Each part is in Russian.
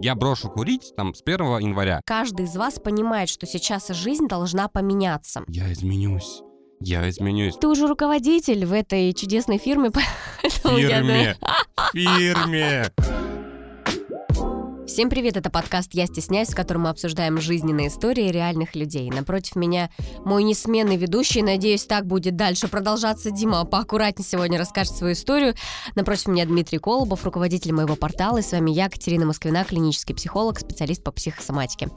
Я брошу курить там с 1 января. Каждый из вас понимает, что сейчас жизнь должна поменяться. Я изменюсь. Я изменюсь. Ты уже руководитель в этой чудесной фирме, Фирме. Фирме. Всем привет, это подкаст «Я стесняюсь», в котором мы обсуждаем жизненные истории реальных людей. Напротив меня мой несменный ведущий, надеюсь, так будет дальше продолжаться. Дима поаккуратнее сегодня расскажет свою историю. Напротив меня Дмитрий Колобов, руководитель моего портала, и с вами я, Катерина Москвина, клинический психолог, специалист по психосоматике.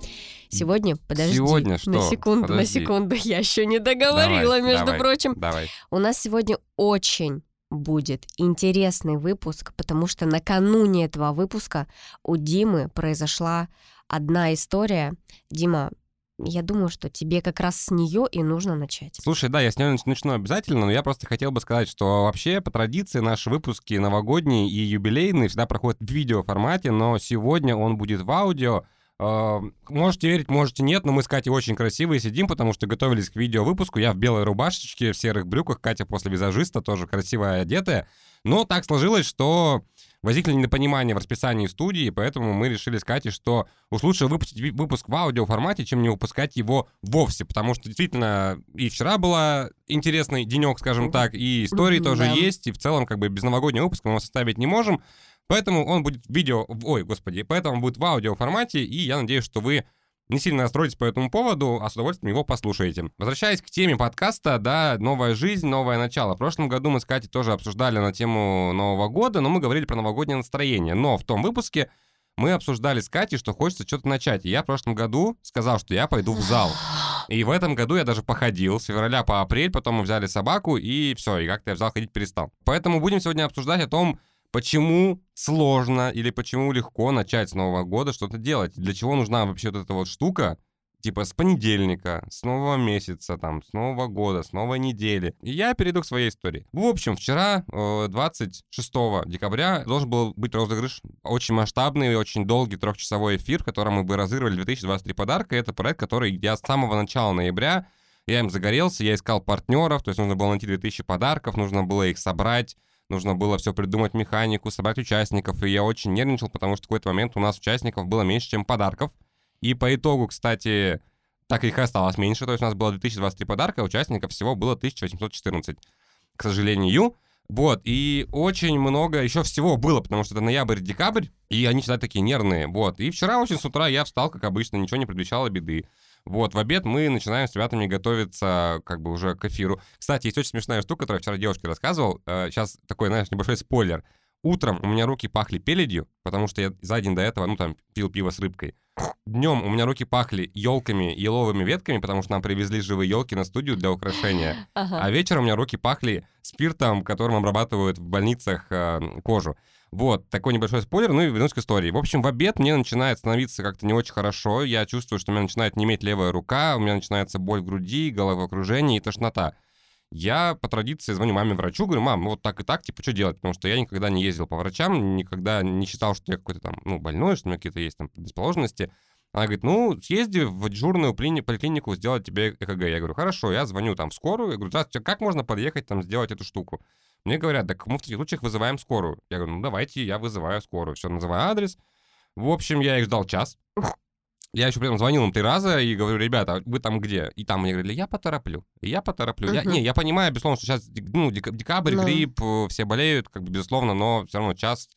Сегодня, подожди, Сегодня что? на секунду, Подожди. на секунду, я еще не договорила, Давай, между давай, прочим. Давай. У нас сегодня очень будет интересный выпуск, потому что накануне этого выпуска у Димы произошла одна история. Дима, я думаю, что тебе как раз с нее и нужно начать. Слушай, да, я с нее нач- начну обязательно, но я просто хотел бы сказать, что вообще по традиции наши выпуски новогодние и юбилейные всегда проходят в видеоформате, но сегодня он будет в аудио. Можете верить, можете нет, но мы с Катей очень красивые сидим, потому что готовились к видеовыпуску. Я в белой рубашечке, в серых брюках, Катя после визажиста, тоже красивая одетая. Но так сложилось, что возникли недопонимания в расписании студии, поэтому мы решили с Катей, что уж лучше выпустить выпуск в аудиоформате, чем не выпускать его вовсе, потому что действительно и вчера была интересный денек, скажем так, и истории тоже есть, и в целом как бы без новогоднего выпуска мы его составить не можем, поэтому он будет в видео, ой, господи, поэтому он будет в аудиоформате, и я надеюсь, что вы не сильно расстроитесь по этому поводу, а с удовольствием его послушаете. Возвращаясь к теме подкаста, да, новая жизнь, новое начало. В прошлом году мы с Катей тоже обсуждали на тему Нового года, но мы говорили про новогоднее настроение. Но в том выпуске мы обсуждали с Катей, что хочется что-то начать. И я в прошлом году сказал, что я пойду в зал. И в этом году я даже походил с февраля по апрель, потом мы взяли собаку, и все, и как-то я в зал ходить перестал. Поэтому будем сегодня обсуждать о том, почему сложно или почему легко начать с Нового года что-то делать. Для чего нужна вообще вот эта вот штука, типа с понедельника, с нового месяца, там, с нового года, с новой недели. И я перейду к своей истории. В общем, вчера, э, 26 декабря, должен был быть розыгрыш. Очень масштабный и очень долгий трехчасовой эфир, в котором мы бы разыгрывали 2023 подарка. Это проект, который я с самого начала ноября, я им загорелся, я искал партнеров, то есть нужно было найти 2000 подарков, нужно было их собрать, нужно было все придумать механику, собрать участников, и я очень нервничал, потому что в какой-то момент у нас участников было меньше, чем подарков. И по итогу, кстати, так их осталось меньше. То есть у нас было 2023 подарка, а участников всего было 1814, к сожалению. Вот, и очень много еще всего было, потому что это ноябрь-декабрь, и они всегда такие нервные, вот. И вчера очень с утра я встал, как обычно, ничего не предвещало беды. Вот, в обед мы начинаем с ребятами готовиться как бы уже к эфиру. Кстати, есть очень смешная штука, которую я вчера девушке рассказывал. Э, Сейчас такой, знаешь, небольшой спойлер. Утром у меня руки пахли пеледью, потому что я за день до этого, ну, там, пил пиво с рыбкой. Днем у меня руки пахли елками, еловыми ветками, потому что нам привезли живые елки на студию для украшения. Ага. А вечером у меня руки пахли спиртом, которым обрабатывают в больницах э, кожу. Вот, такой небольшой спойлер, ну и вернусь к истории. В общем, в обед мне начинает становиться как-то не очень хорошо, я чувствую, что у меня начинает неметь левая рука, у меня начинается боль в груди, головокружение и тошнота. Я по традиции звоню маме врачу, говорю, мам, вот так и так, типа, что делать? Потому что я никогда не ездил по врачам, никогда не считал, что я какой-то там, ну, больной, что у меня какие-то есть там предрасположенности. Она говорит, ну, съезди в дежурную поликлинику, сделать тебе ЭКГ. Я говорю, хорошо, я звоню там в скорую, я говорю, здравствуйте, как можно подъехать там сделать эту штуку? Мне говорят, так мы в таких случаях вызываем скорую. Я говорю, ну, давайте, я вызываю скорую. Все, называю адрес. В общем, я их ждал час. Я еще при этом звонил им три раза и говорю, ребята, вы там где? И там мне говорили, я потороплю, я потороплю. Я, Мгм. не, я понимаю, безусловно, что сейчас ну, дек- декабрь, Ну. грипп, э, все болеют, как бы, безусловно, но все равно час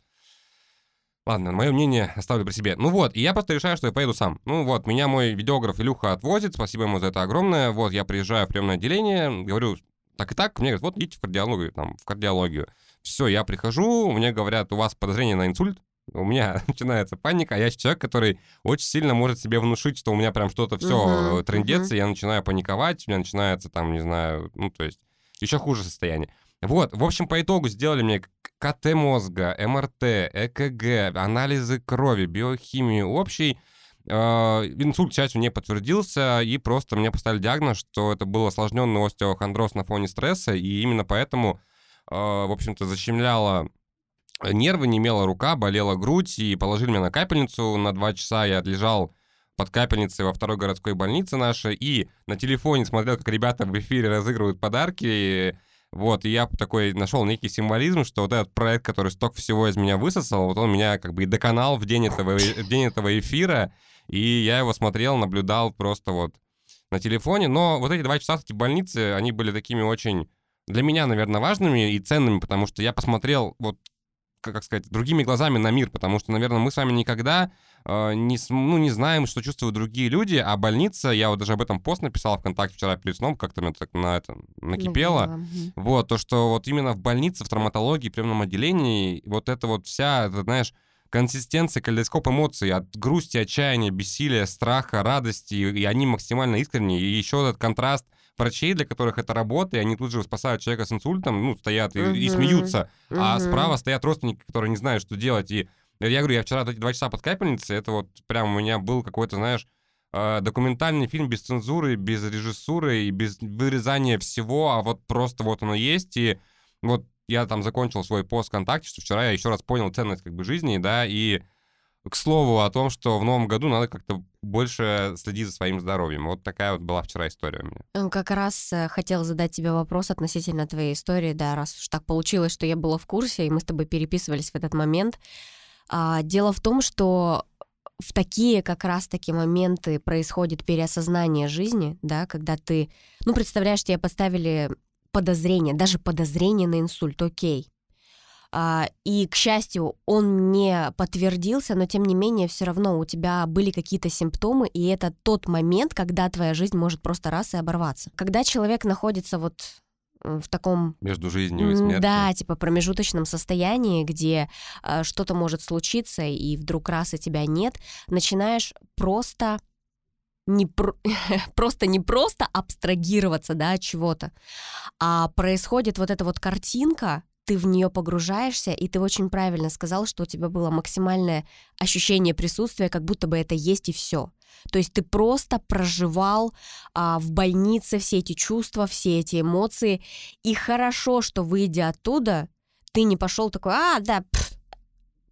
Ладно, мое мнение оставлю при себе. Ну вот, и я просто решаю, что я поеду сам. Ну вот, меня мой видеограф Илюха отвозит, спасибо ему за это огромное. Вот, я приезжаю в приемное отделение, говорю, так и так, мне говорят, вот идите в кардиологию, там, в кардиологию. Все, я прихожу, мне говорят, у вас подозрение на инсульт. У меня начинается паника, а я человек, который очень сильно может себе внушить, что у меня прям что-то все Мгм, трендец, и я начинаю паниковать, у меня начинается там, не знаю, ну, то есть еще хуже состояние. Вот, в общем, по итогу сделали мне КТ мозга, МРТ, ЭКГ, анализы крови, биохимию общий. Э, Инсульт, к счастью, не подтвердился, и просто мне поставили диагноз, что это был осложненный остеохондроз на фоне стресса, и именно поэтому, э, в общем-то, защемляло нервы, немела рука, болела грудь, и положили меня на капельницу. На два часа, я отлежал под капельницей во второй городской больнице нашей, и на телефоне смотрел, как ребята в эфире разыгрывают подарки, Вот, и я такой нашел некий символизм, что вот этот проект, который столько всего из меня высосал, вот он меня как бы и доконал в день этого, в день этого эфира, и я его смотрел, наблюдал просто вот на телефоне. Но вот эти два часа в больнице, они были такими очень для меня, наверное, важными и ценными, потому что я посмотрел вот как сказать, другими глазами на мир, потому что, наверное, мы с вами никогда э, не, ну, не знаем, что чувствуют другие люди, а больница, я вот даже об этом пост написал ВКонтакте вчера перед сном, как-то мне так на это накипело. Ну, да. Вот, то, что вот именно в больнице, в травматологии, в приемном отделении, вот это вот вся, это, знаешь, консистенция, калейдоскоп эмоций от грусти, отчаяния, бессилия, страха, радости, и они максимально искренние. И еще этот контраст врачей, для которых это работа, и они тут же спасают человека с инсультом, ну, стоят и, uh-huh. и смеются, uh-huh. а справа стоят родственники, которые не знают, что делать. И я говорю, я вчера эти два часа под капельницей, это вот прям у меня был какой-то, знаешь, э, документальный фильм без цензуры, без режиссуры и без вырезания всего, а вот просто вот оно есть, и вот я там закончил свой пост ВКонтакте, что вчера я еще раз понял ценность как бы жизни, да, и к слову о том, что в новом году надо как-то больше следить за своим здоровьем. Вот такая вот была вчера история у меня. Как раз э, хотела задать тебе вопрос относительно твоей истории, да, раз уж так получилось, что я была в курсе, и мы с тобой переписывались в этот момент. А, дело в том, что в такие как раз-таки моменты происходит переосознание жизни, да, когда ты, ну, представляешь, тебе поставили подозрение, даже подозрение на инсульт, окей, а, и, к счастью, он не подтвердился, но тем не менее все равно у тебя были какие-то симптомы, и это тот момент, когда твоя жизнь может просто раз и оборваться. Когда человек находится вот в таком... Между жизнью и смертью. Да, типа промежуточном состоянии, где э, что-то может случиться, и вдруг раз и тебя нет, начинаешь просто не про... просто не просто абстрагироваться да, от чего-то, а происходит вот эта вот картинка, ты в нее погружаешься, и ты очень правильно сказал, что у тебя было максимальное ощущение присутствия, как будто бы это есть и все. То есть ты просто проживал а, в больнице все эти чувства, все эти эмоции, и хорошо, что выйдя оттуда, ты не пошел такой, а, да, пф,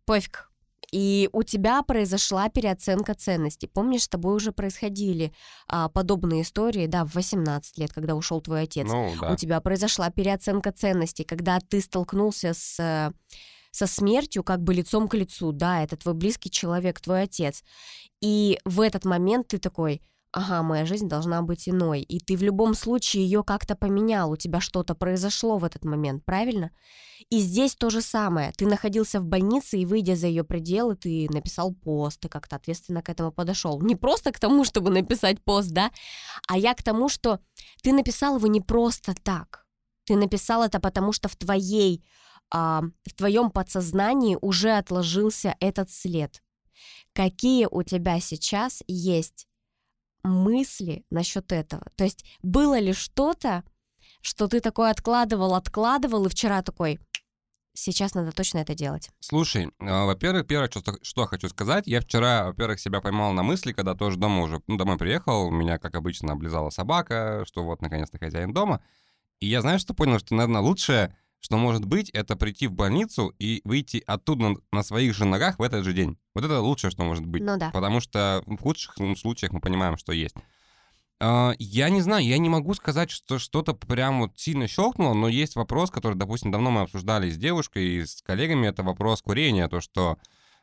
пофиг, и у тебя произошла переоценка ценностей. Помнишь, с тобой уже происходили а, подобные истории, да, в 18 лет, когда ушел твой отец. Ну, да. У тебя произошла переоценка ценностей, когда ты столкнулся с со смертью как бы лицом к лицу, да, это твой близкий человек, твой отец. И в этот момент ты такой, ага, моя жизнь должна быть иной. И ты в любом случае ее как-то поменял, у тебя что-то произошло в этот момент, правильно? И здесь то же самое. Ты находился в больнице, и выйдя за ее пределы, ты написал пост, ты как-то ответственно к этому подошел. Не просто к тому, чтобы написать пост, да, а я к тому, что ты написал его не просто так. Ты написал это потому, что в твоей, а, в твоем подсознании уже отложился этот след. Какие у тебя сейчас есть мысли насчет этого? То есть было ли что-то, что ты такой откладывал, откладывал, и вчера такой, сейчас надо точно это делать. Слушай, а, во-первых, первое, что, что хочу сказать, я вчера, во-первых, себя поймал на мысли, когда тоже дома уже, ну, домой приехал, меня, как обычно, облизала собака, что вот, наконец-то, хозяин дома. И я, знаешь, что понял, что, наверное, лучшее, что может быть, это прийти в больницу и выйти оттуда на, своих же ногах в этот же день. Вот это лучшее, что может быть. Ну да. Потому что в худших случаях мы понимаем, что есть. А, я не знаю, я не могу сказать, что что-то прям вот сильно щелкнуло, но есть вопрос, который, допустим, давно мы обсуждали с девушкой и с коллегами, это вопрос курения, то, что,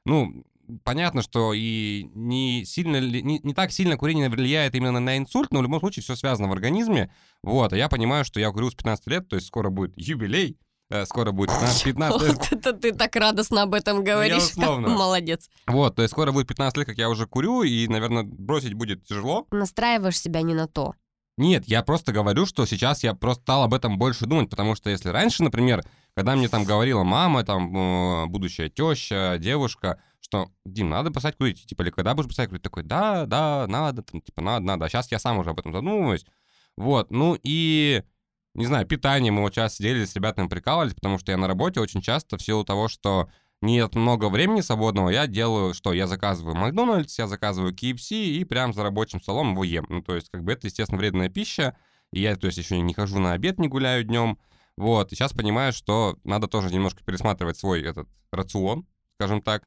ну, понятно, что и не, сильно, не, не так сильно курение влияет именно на инсульт, но в любом случае все связано в организме, вот, а я понимаю, что я курю с 15 лет, то есть скоро будет юбилей, скоро будет 15, 15 лет. Это ты так радостно об этом говоришь. Молодец. Вот, то есть скоро будет 15 лет, как я уже курю, и, наверное, бросить будет тяжело. Настраиваешь себя не на то. Нет, я просто говорю, что сейчас я просто стал об этом больше думать, потому что если раньше, например, когда мне там говорила мама, там, э, будущая теща, девушка, что, Дим, надо бросать курить, типа, или когда будешь бросать курить? Такой, да, да, надо, там, типа, надо, надо. А сейчас я сам уже об этом задумываюсь. Вот, ну и не знаю, питание, мы вот сейчас сидели с ребятами прикалывались, потому что я на работе очень часто в силу того, что нет много времени свободного, я делаю, что? Я заказываю Макдональдс, я заказываю KFC и прям за рабочим столом его ем. Ну, то есть, как бы это, естественно, вредная пища, и я, то есть, еще не хожу на обед, не гуляю днем, вот, и сейчас понимаю, что надо тоже немножко пересматривать свой этот рацион, скажем так,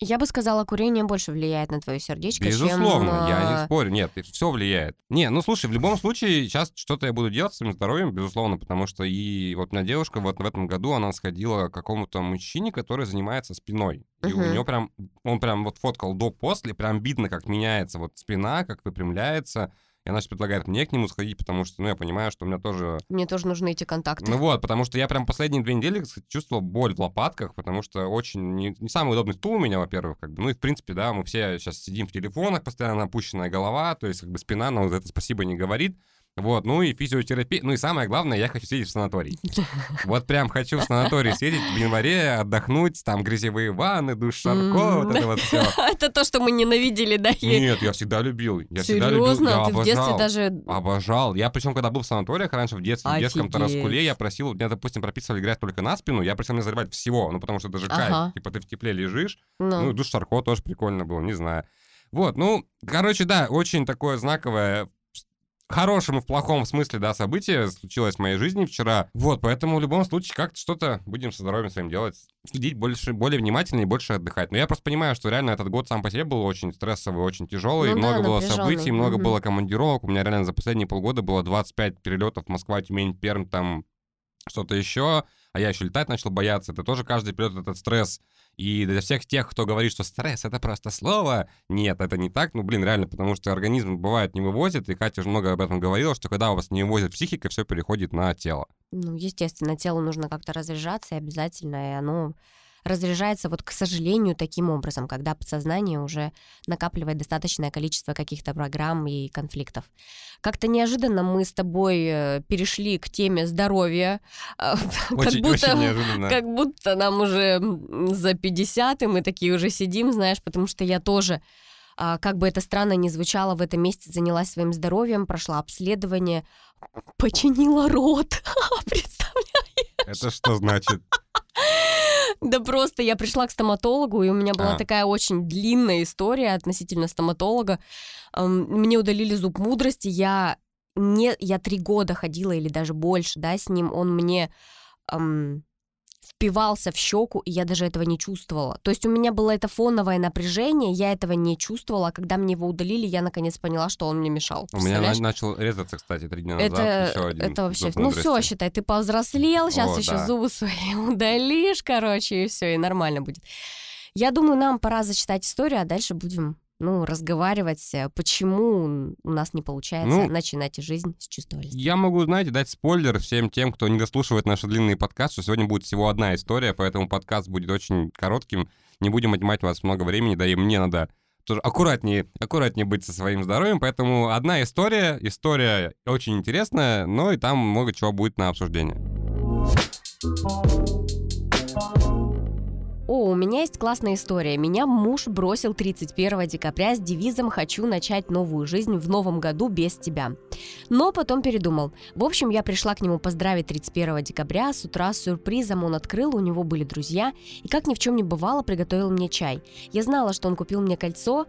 Я бы сказала, курение больше влияет на твое сердечко, Безусловно, чем... я не а, спорю. Нет, все влияет. Не, ну слушай, в любом случае, сейчас что-то я буду делать с своим здоровьем, безусловно, потому что и вот у меня девушка вот в этом году, она сходила к какому-то мужчине, который занимается спиной. И у Мгм. него прям, он прям вот фоткал до-после, прям видно, как меняется вот спина, как выпрямляется. И она сейчас предлагает мне к нему сходить, потому что, ну, я понимаю, что у меня тоже Мне тоже нужны эти контакты. ну вот, потому что я прям последние две недели кстати, чувствовал боль в лопатках, потому что очень не, не самый удобный стул у меня, во-первых, как бы. Ну и в принципе, да, мы все сейчас сидим в телефонах, постоянно опущенная голова, то есть как бы спина нам за это спасибо не говорит. Вот, ну и физиотерапия. Ну и самое главное, я хочу сидеть в санатории. Вот прям хочу в санатории сидеть в январе, отдохнуть, там грязевые ванны, душ Шарко, вот это вот все. Это то, что мы ненавидели, да? Нет, я всегда любил. Я всегда любил, Серьезно? Ты в детстве даже... Обожал. Я причем, когда был в санаториях раньше, в детстве, в детском. Тараскуле, я просил, мне, допустим, прописывали грязь только на спину, я просил не заливать всего, ну, потому что это же кайф. Типа ты в тепле лежишь, Ну, ну, душ Шарко тоже прикольно было, не знаю. Вот, ну, короче, да, очень такое знаковое хорошем и в плохом смысле, да, событие случилось в моей жизни вчера. Вот, поэтому в любом случае как-то что-то будем со здоровьем своим делать. Следить больше, более внимательно и больше отдыхать. Но я просто понимаю, что реально этот год сам по себе был очень стрессовый, очень тяжелый. Ну да, много было напряженный, событий, много мгм. было командировок. У меня реально за последние полгода было 25 перелетов Москва, Тюмень, Пермь, там что-то еще. А я еще летать начал бояться. Это тоже каждый период этот стресс. И для всех тех, кто говорит, что стресс это просто слово, нет, это не так. Ну, блин, реально, потому что организм бывает не вывозит, и Катя уже много об этом говорила, что когда у вас не вывозит психика, все переходит на тело. ну, естественно, телу нужно как-то разряжаться, и обязательно, и оно разряжается, вот, к сожалению, таким образом, когда подсознание уже накапливает достаточное количество каких-то программ и конфликтов. Как-то неожиданно мы с тобой э, перешли к теме здоровья, как Очень, будто очень неожиданно. Как будто нам уже за 50, и мы такие уже сидим, знаешь, потому что я тоже, а, как бы это странно ни звучало, в этом месяце занялась своим здоровьем, прошла обследование, починила рот. Представляешь? Это что значит? Да просто я пришла к стоматологу, и у меня была А. такая очень длинная история относительно стоматолога. Мне удалили зуб мудрости, я не, я три года ходила или даже больше, да, с ним. Он мне впивался в щеку, и я даже этого не чувствовала. То есть у меня было это фоновое напряжение, я этого не чувствовала. А когда мне его удалили, я наконец поняла, что он мне мешал. У меня на- начал резаться, кстати, три дня назад. Это, еще один это вообще... Ну все, считай, ты повзрослел, сейчас О, еще да. зубы свои удалишь, короче, и все, и нормально будет. Я думаю, нам пора зачитать историю, а дальше будем, ну, разговаривать, э, почему у нас не получается Ну, начинать жизнь с чувства листа. Я могу, знаете, дать спойлер всем тем, кто не дослушивает наши длинные подкасты, что сегодня будет всего одна история, поэтому подкаст будет очень коротким. Не будем отнимать у вас много времени, да и мне надо тоже аккуратнее, аккуратнее быть со своим здоровьем, поэтому одна история, история очень интересная, но и там много чего будет на обсуждение. О, у меня есть классная история. Меня муж бросил 31 декабря с девизом «Хочу начать новую жизнь в новом году без тебя». Но потом передумал. В общем, я пришла к нему поздравить 31 декабря. С утра с сюрпризом он открыл, у него были друзья. И как ни в чем не бывало, приготовил мне чай. Я знала, что он купил мне кольцо,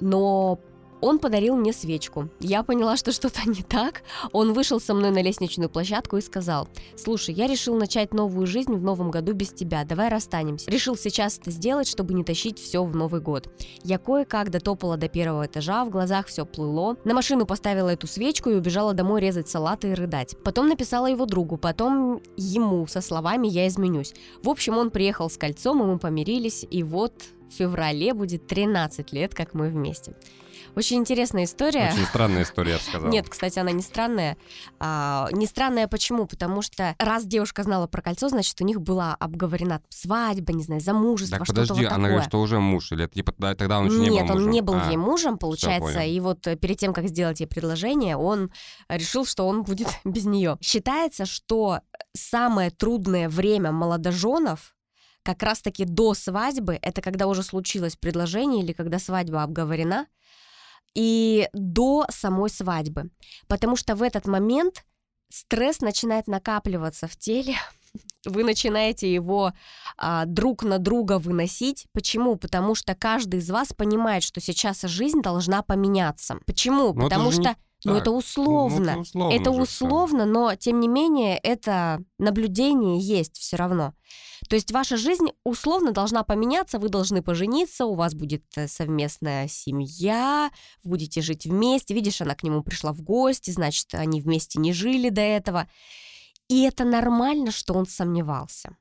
но он подарил мне свечку. Я поняла, что что-то не так. Он вышел со мной на лестничную площадку и сказал, «Слушай, я решил начать новую жизнь в новом году без тебя. Давай расстанемся». Решил сейчас это сделать, чтобы не тащить все в Новый год. Я кое-как дотопала до первого этажа, в глазах все плыло. На машину поставила эту свечку и убежала домой резать салаты и рыдать. Потом написала его другу, потом ему со словами «я изменюсь». В общем, он приехал с кольцом, и мы помирились, и вот в феврале будет 13 лет, как мы вместе. Очень интересная история. Очень странная история, я бы сказал. Нет, кстати, она не странная. А, не странная почему? Потому что раз девушка знала про кольцо, значит, у них была обговорена свадьба, не знаю, замужество, Так, что-то подожди, вот она такое. говорит, что уже муж, или это, типа тогда, тогда он еще не был Нет, он мужем? не был А, ей мужем, получается, и вот э, перед тем, как сделать ей предложение, он решил, что он будет без нее. Считается, что самое трудное время молодоженов как раз-таки до свадьбы, это когда уже случилось предложение или когда свадьба обговорена, и до самой свадьбы. Потому что в этот момент стресс начинает накапливаться в теле, вы начинаете его а, друг на друга выносить. Почему? Потому что каждый из вас понимает, что сейчас жизнь должна поменяться. Почему? Ну, это Потому же не что ну, так. это Ну, условно. это условно. Это условно, но тем не менее это наблюдение есть все равно. То есть ваша жизнь условно должна поменяться, вы должны пожениться, у вас будет э, совместная семья, вы будете жить вместе. Видишь, она к нему пришла в гости, значит, они вместе не жили до этого. И это нормально, что он сомневался.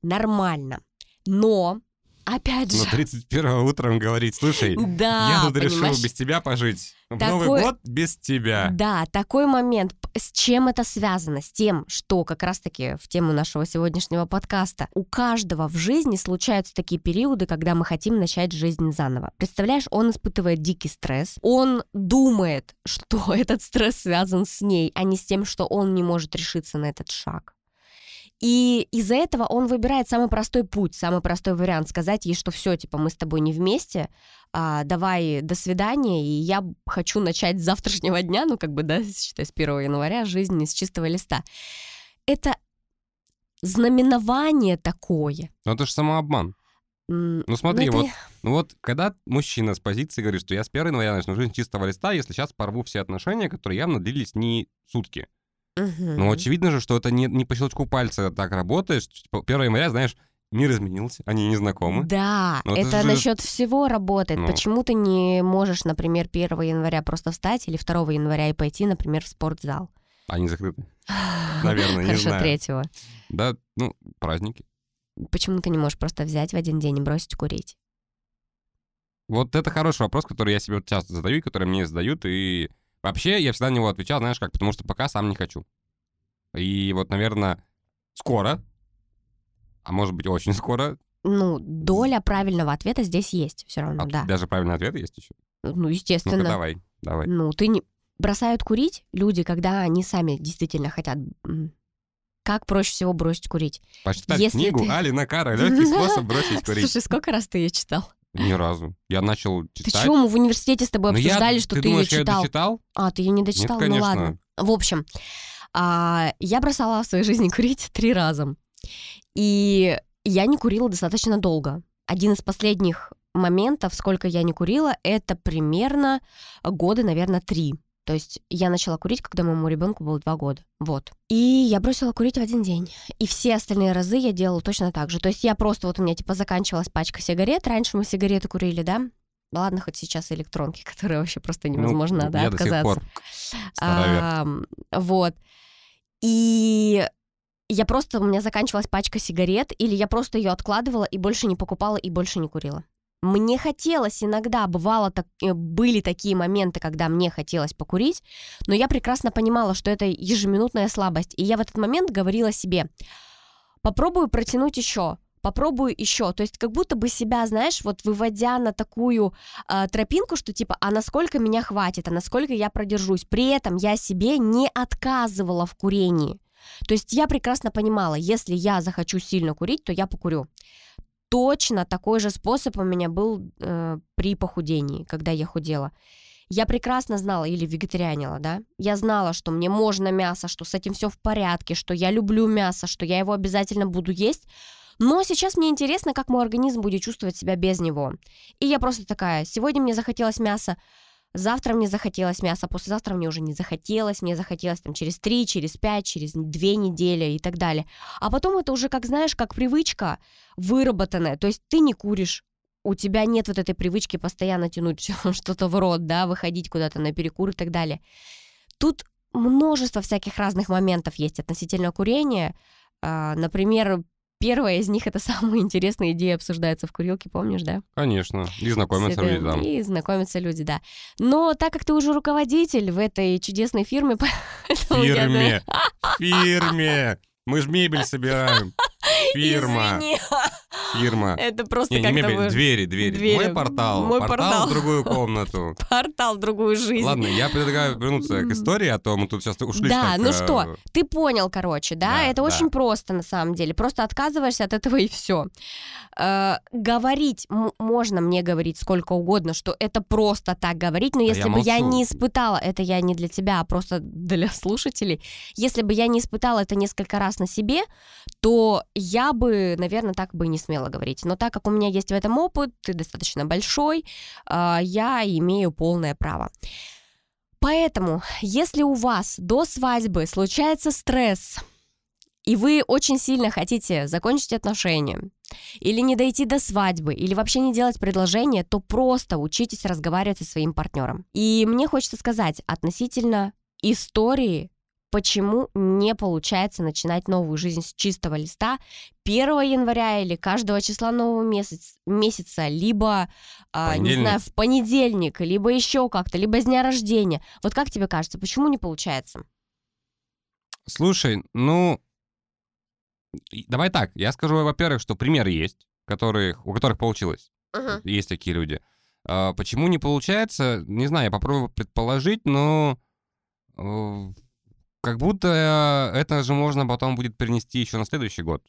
Нормально. Но Опять же. Но 31 утром говорит, слушай, да, я тут понимаешь? решил без тебя пожить. В Такой- Новый год без тебя. Да, такой момент. С чем это связано? С тем, что как раз-таки в тему нашего сегодняшнего подкаста. У каждого в жизни случаются такие периоды, когда мы хотим начать жизнь заново. Представляешь, он испытывает дикий стресс. Он думает, что этот стресс связан с ней, а не с тем, что он не может решиться на этот шаг. И из-за этого он выбирает самый простой путь, самый простой вариант, сказать ей, что все, типа, мы с тобой не вместе, а, давай, до свидания, и я хочу начать с завтрашнего дня, ну, как бы, да, считай, с 1 января, жизнь с чистого листа. Это знаменование такое. Но это же самообман. Ну смотри, это- вот, ну вот когда мужчина с позиции говорит, что я с 1 января начну жизнь чистого листа, если сейчас порву все отношения, которые явно длились не сутки. Мгм. Ну, очевидно же, что это не, не по щелчку пальца так работает. что, типа, 1 января, знаешь, мир изменился, они не знакомы. Да, Ну, это это же- насчет всего работает. Ну. Почему ты не можешь, например, 1 января просто встать или 2 января и пойти, например, в спортзал? Они закрыты. Наверное, не Хорошо, знаю. третьего. Да, ну, праздники. Почему ты не можешь просто взять в один день и бросить курить? Вот это хороший вопрос, который я себе часто задаю, и который мне задают, и вообще я всегда на него отвечал, знаешь как, потому что пока сам не хочу. И вот, наверное, скоро, а может быть очень скоро, Ну, доля правильного ответа здесь есть все равно, а да. даже правильный ответ есть еще. Ну, естественно. давай, давай. Ну, ты не... Бросают курить люди, когда они сами действительно хотят... Как проще всего бросить курить? Почитать если книгу ты- Али Накара «Легкий способ бросить курить». Слушай, сколько раз ты ее читал? Ни разу. Я начал Ты читать. чего, мы в университете с тобой Ну, я- обсуждали, что ты, думаешь, ее я читал? дочитал? А, ты ее не дочитал? Нет, ну конечно. ладно. В общем, а, я бросала в своей жизни курить три раза. И я не курила достаточно долго. Один из последних моментов, сколько я не курила, это примерно годы, наверное, три. То есть я начала курить, когда моему ребенку было два года. Вот. И я бросила курить в один день. И все остальные разы я делала точно так же. То есть я просто, вот у меня типа заканчивалась пачка сигарет. Раньше мы сигареты курили, да? Ладно, хоть сейчас электронки, которые вообще просто невозможно, Ну, да, я до сих отказаться. пор. Ам, вот. И я просто, у меня заканчивалась пачка сигарет, или я просто ее откладывала и больше не покупала, и больше не курила. Мне хотелось иногда, бывало, так, э, были такие моменты, когда мне хотелось покурить, но я прекрасно понимала, что это ежеминутная слабость. И я в этот момент говорила себе, попробую протянуть еще, попробую еще. То есть как будто бы себя, знаешь, вот выводя на такую э, тропинку, что типа, а насколько меня хватит, а насколько я продержусь. При этом я себе не отказывала в курении. То есть я прекрасно понимала, если я захочу сильно курить, то я покурю. Точно такой же способ у меня был э, при похудении, когда я худела. Я прекрасно знала, или вегетарианила, да, я знала, что мне можно мясо, что с этим все в порядке, что я люблю мясо, что я его обязательно буду есть, но сейчас мне интересно, как мой организм будет чувствовать себя без него. И я просто такая, сегодня мне захотелось мяса, завтра мне захотелось мяса, послезавтра мне уже не захотелось, мне захотелось там через три, через пять, через две недели и так далее. А потом это уже, как знаешь, как привычка выработанная, то есть ты не куришь, у тебя нет вот этой привычки постоянно тянуть что-то в рот, да, выходить куда-то на перекур и так далее. Тут множество всяких разных моментов есть относительно курения. А, Например, первая из них это самая интересная идея обсуждается в курилке, помнишь, да? Конечно. И знакомятся люди там. И знакомятся люди, да. Но так как ты уже руководитель в этой чудесной фирме, да, Фирме. Фирме. Мы же мебель собираем. Фирма. Извини. Фирма. Это просто Не, не мебель, вы- двери, двери. Двери. Мой портал. Мой портал, портал. в другую комнату. портал в другую жизнь. Ладно, я предлагаю вернуться к истории, а то мы тут сейчас ушли. Да, ну э, что, ты понял, короче, да? Это очень просто на самом деле. Просто отказываешься от этого и все. говорить м- можно мне говорить сколько угодно, что это просто так говорить, но если бы я не испытала, это я не для тебя, а просто для слушателей, если бы я не испытала это несколько раз на себе, то я бы, наверное, так бы не смела говорить. Но так как у меня есть в этом опыт, ты достаточно большой, а, я имею полное право. Поэтому, если у вас до свадьбы случается стресс, и вы очень сильно хотите закончить отношения, или не дойти до свадьбы, или вообще не делать предложение, то просто учитесь разговаривать со своим партнером. И мне хочется сказать относительно истории почему не получается начинать новую жизнь с чистого листа 1 января или каждого числа нового месяца, месяца либо, а, не знаю, в понедельник, либо еще как-то, либо с дня рождения. Вот как тебе кажется, почему не получается? Слушай, ну, давай так, я скажу, во-первых, что примеры есть, которых, у которых получилось. Uh-huh. Есть такие люди. А, почему не получается, не знаю, я попробую предположить, но э, как будто это же можно потом будет перенести еще на следующий год.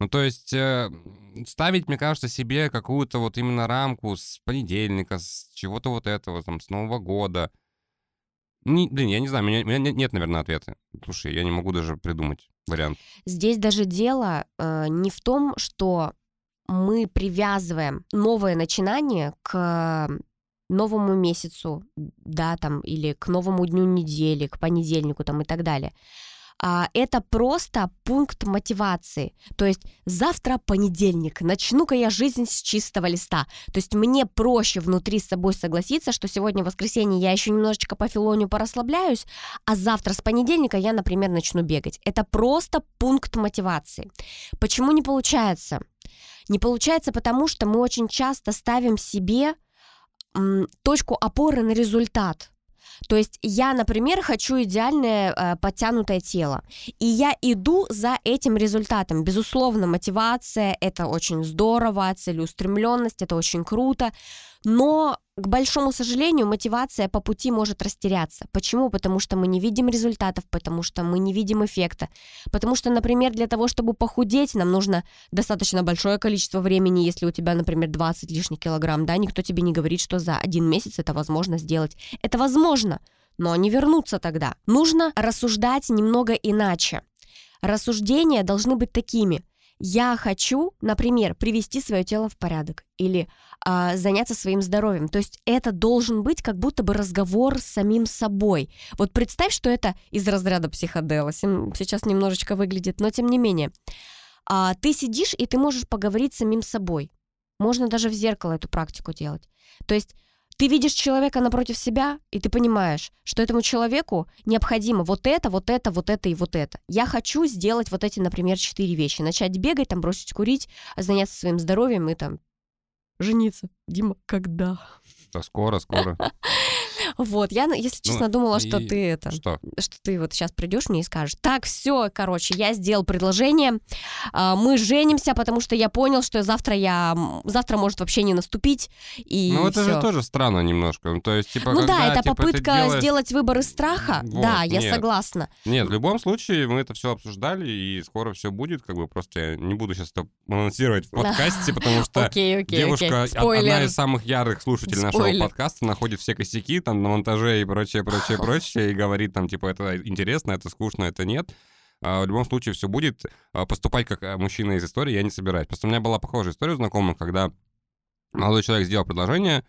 Ну, то есть э, ставить, мне кажется, себе какую-то вот именно рамку с понедельника, с чего-то вот этого, там, с Нового года. Не, блин, я не знаю, у меня, у меня нет, наверное, ответа. Слушай, я не могу даже придумать вариант. Здесь даже дело э, не в том, что мы привязываем новое начинание к новому месяцу, да, там, или к новому дню недели, к понедельнику, там, и так далее. А, это просто пункт мотивации. То есть завтра понедельник, начну-ка я жизнь с чистого листа. То есть мне проще внутри с собой согласиться, что сегодня воскресенье я еще немножечко по филонию порасслабляюсь, а завтра с понедельника я, например, начну бегать. Это просто пункт мотивации. Почему не получается? Не получается потому, что мы очень часто ставим себе точку опоры на результат. То есть я, например, хочу идеальное э, подтянутое тело, и я иду за этим результатом. Безусловно, мотивация это очень здорово, целеустремленность это очень круто, но к большому сожалению, мотивация по пути может растеряться. Почему? Потому что мы не видим результатов, потому что мы не видим эффекта. Потому что, например, для того, чтобы похудеть, нам нужно достаточно большое количество времени, если у тебя, например, 20 лишних килограмм, да, никто тебе не говорит, что за один месяц это возможно сделать. Это возможно, но не вернуться тогда. Нужно рассуждать немного иначе. Рассуждения должны быть такими – я хочу, например, привести свое тело в порядок или а, заняться своим здоровьем. То есть это должен быть как будто бы разговор с самим собой. Вот представь, что это из разряда психодела. Сейчас немножечко выглядит, но тем не менее. А, ты сидишь и ты можешь поговорить с самим собой. Можно даже в зеркало эту практику делать. То есть ты видишь человека напротив себя, и ты понимаешь, что этому человеку необходимо вот это, вот это, вот это и вот это. Я хочу сделать вот эти, например, четыре вещи. Начать бегать, там, бросить курить, заняться своим здоровьем и там жениться. Дима, когда? Да скоро, скоро. Вот, я, если ну, честно, ну, думала, что ты это... Что? Что ты вот сейчас придешь мне и скажешь, так, все, короче, я сделал предложение, а, мы женимся, потому что я понял, что завтра я... Завтра может вообще не наступить, и Ну, это всё. же тоже странно немножко. Ну, то есть, типа, ну когда, да, это типа, попытка делаешь... сделать выбор из страха. Вот, да, я нет. согласна. Нет, в любом случае мы это все обсуждали, и скоро все будет, как бы просто я не буду сейчас это анонсировать в подкасте, потому что девушка, одна из самых ярых слушателей нашего подкаста, находит все косяки там на монтаже и прочее, прочее, прочее, и говорит там, типа, это интересно, это скучно, это нет. А в любом случае все будет. А поступать как э, мужчина из истории я не собираюсь. Просто у меня была похожая история знакомых, когда молодой человек сделал предложение,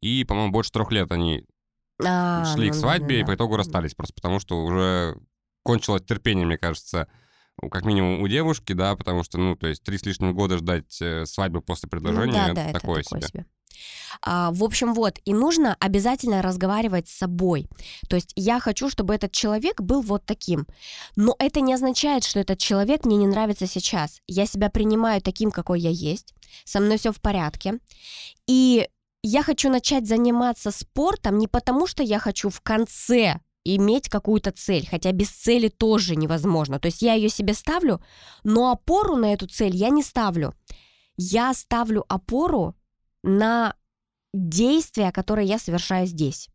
и, по-моему, больше трех лет они а, шли ну, к свадьбе, да, да, и по итогу расстались, просто потому что уже кончилось терпение, мне кажется, как минимум у девушки, да, потому что, ну, то есть три с лишним года ждать э, свадьбы после ну предложения, ну, да, это, да, такое это такое себе. себе. А, в общем, вот, и нужно обязательно разговаривать с собой. То есть я хочу, чтобы этот человек был вот таким. Но это не означает, что этот человек мне не нравится сейчас. Я себя принимаю таким, какой я есть. Со мной все в порядке. И я хочу начать заниматься спортом не потому, что я хочу в конце иметь какую-то цель, хотя без цели тоже невозможно. То есть я ее себе ставлю, но опору на эту цель я не ставлю. Я ставлю опору на действия, которые я совершаю здесь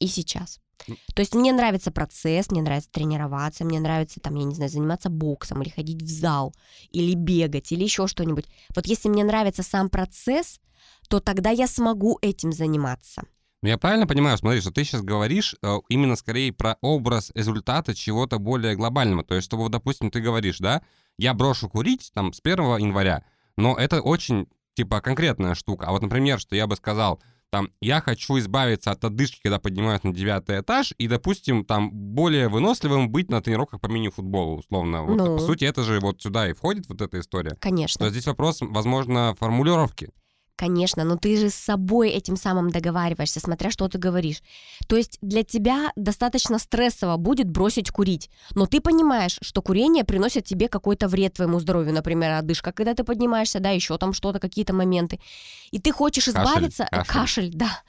и сейчас. То есть мне нравится процесс, мне нравится тренироваться, мне нравится, там, я не знаю, заниматься боксом или ходить в зал, или бегать, или еще что-нибудь. Вот если мне нравится сам процесс, то тогда я смогу этим заниматься. Ну, я правильно понимаю, смотри, что ты сейчас говоришь э, именно скорее про образ результата чего-то более глобального. То есть, чтобы, допустим, ты говоришь, да, я брошу курить там с 1 января, но это очень типа конкретная штука. А вот, например, что я бы сказал, там, я хочу избавиться от одышки, когда поднимаюсь на девятый этаж, и, допустим, там, более выносливым быть на тренировках по мини-футболу, условно. Вот, Ну. по сути, это же вот сюда и входит вот эта история. Конечно. Но здесь вопрос, возможно, формулировки. Конечно, но ты же с собой этим самым договариваешься, смотря что ты говоришь. То есть для тебя достаточно стрессово будет бросить курить, но ты понимаешь, что курение приносит тебе какой-то вред твоему здоровью, например, одышка, когда ты поднимаешься, да, еще там что-то, какие-то моменты. И ты хочешь Кашель, избавиться... кашель. кашель да.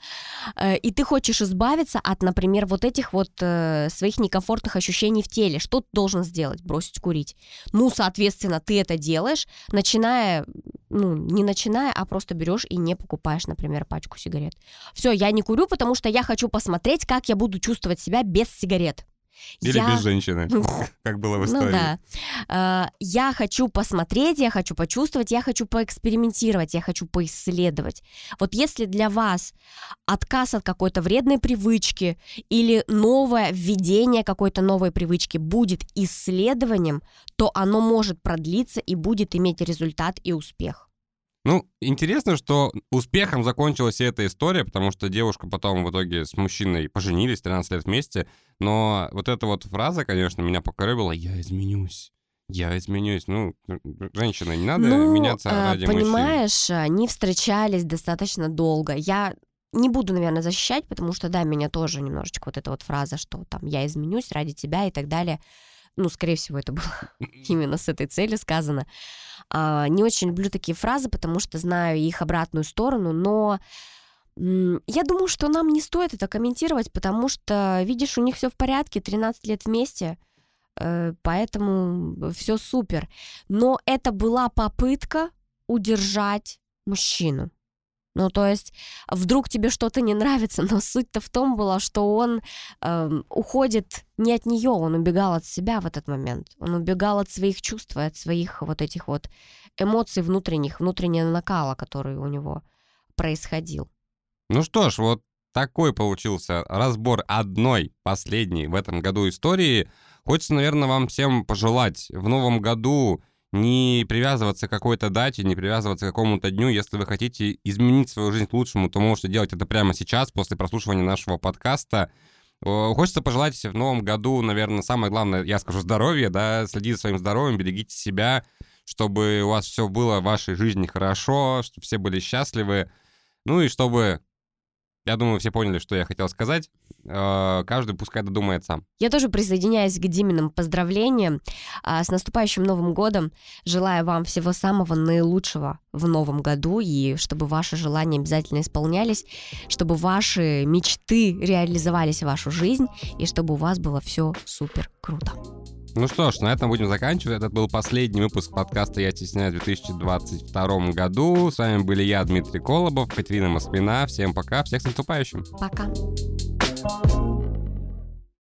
Э, И ты хочешь избавиться от, например, вот этих вот э, своих некомфортных ощущений в теле. Что ты должен сделать? Бросить курить. Ну, соответственно, ты это делаешь, начиная, ну, не начиная, а просто берешь и не покупаешь, например, пачку сигарет. Все, я не курю, потому что я хочу посмотреть, как я буду чувствовать себя без сигарет. Или Я- без женщины, как было в ну истории. да. Э, Я хочу посмотреть, я хочу почувствовать, я хочу поэкспериментировать, я хочу поисследовать. Вот если для вас отказ от какой-то вредной привычки или новое введение какой-то новой привычки будет исследованием, то оно может продлиться и будет иметь результат и успех. Ну, интересно, что успехом закончилась и эта история, потому что девушка потом в итоге с мужчиной поженились, 13 лет вместе, но вот эта вот фраза, конечно, меня покорыбила, я изменюсь. Я изменюсь. Ну, женщина, не надо ну, меняться э, ради мужчин. понимаешь, они встречались достаточно долго. Я не буду, наверное, защищать, потому что, да, меня тоже немножечко вот эта вот фраза, что там я изменюсь ради тебя и так далее. Ну, скорее всего, это было именно с этой целью сказано. А, не очень люблю такие фразы, потому что знаю их обратную сторону, но я думаю, что нам не стоит это комментировать, потому что, видишь, у них все в порядке, 13 лет вместе, э, поэтому все супер. Но это была попытка удержать мужчину. Ну, то есть, вдруг тебе что-то не нравится, но суть-то в том была, что он эм, уходит не от нее, он убегал от себя в этот момент. Он убегал от своих чувств, от своих вот этих вот эмоций внутренних, внутреннего накала, который у него происходил. Ну что ж, вот такой получился разбор одной последней в этом году истории. Хочется, наверное, вам всем пожелать в новом году не привязываться к какой-то дате, не привязываться к какому-то дню. Если вы хотите изменить свою жизнь к лучшему, то можете делать это прямо сейчас, после прослушивания нашего подкаста. Хочется пожелать в новом году, наверное, самое главное, я скажу, здоровье, да, следите за своим здоровьем, берегите себя, чтобы у вас все было в вашей жизни хорошо, чтобы все были счастливы, ну и чтобы, я думаю, все поняли, что я хотел сказать, Э, каждый пускай додумает сам. Я тоже присоединяюсь к Диминым поздравлениям а, с наступающим Новым годом. Желаю вам всего самого наилучшего в новом году, и чтобы ваши желания обязательно исполнялись, чтобы ваши мечты реализовались в вашу жизнь, и чтобы у вас было все супер круто. Ну что ж, на этом будем заканчивать. Это был последний выпуск подкаста «Я стесняюсь» в 2022 году. С вами были я, Дмитрий Колобов, Катерина Москвина. Всем пока, всех с наступающим. Пока.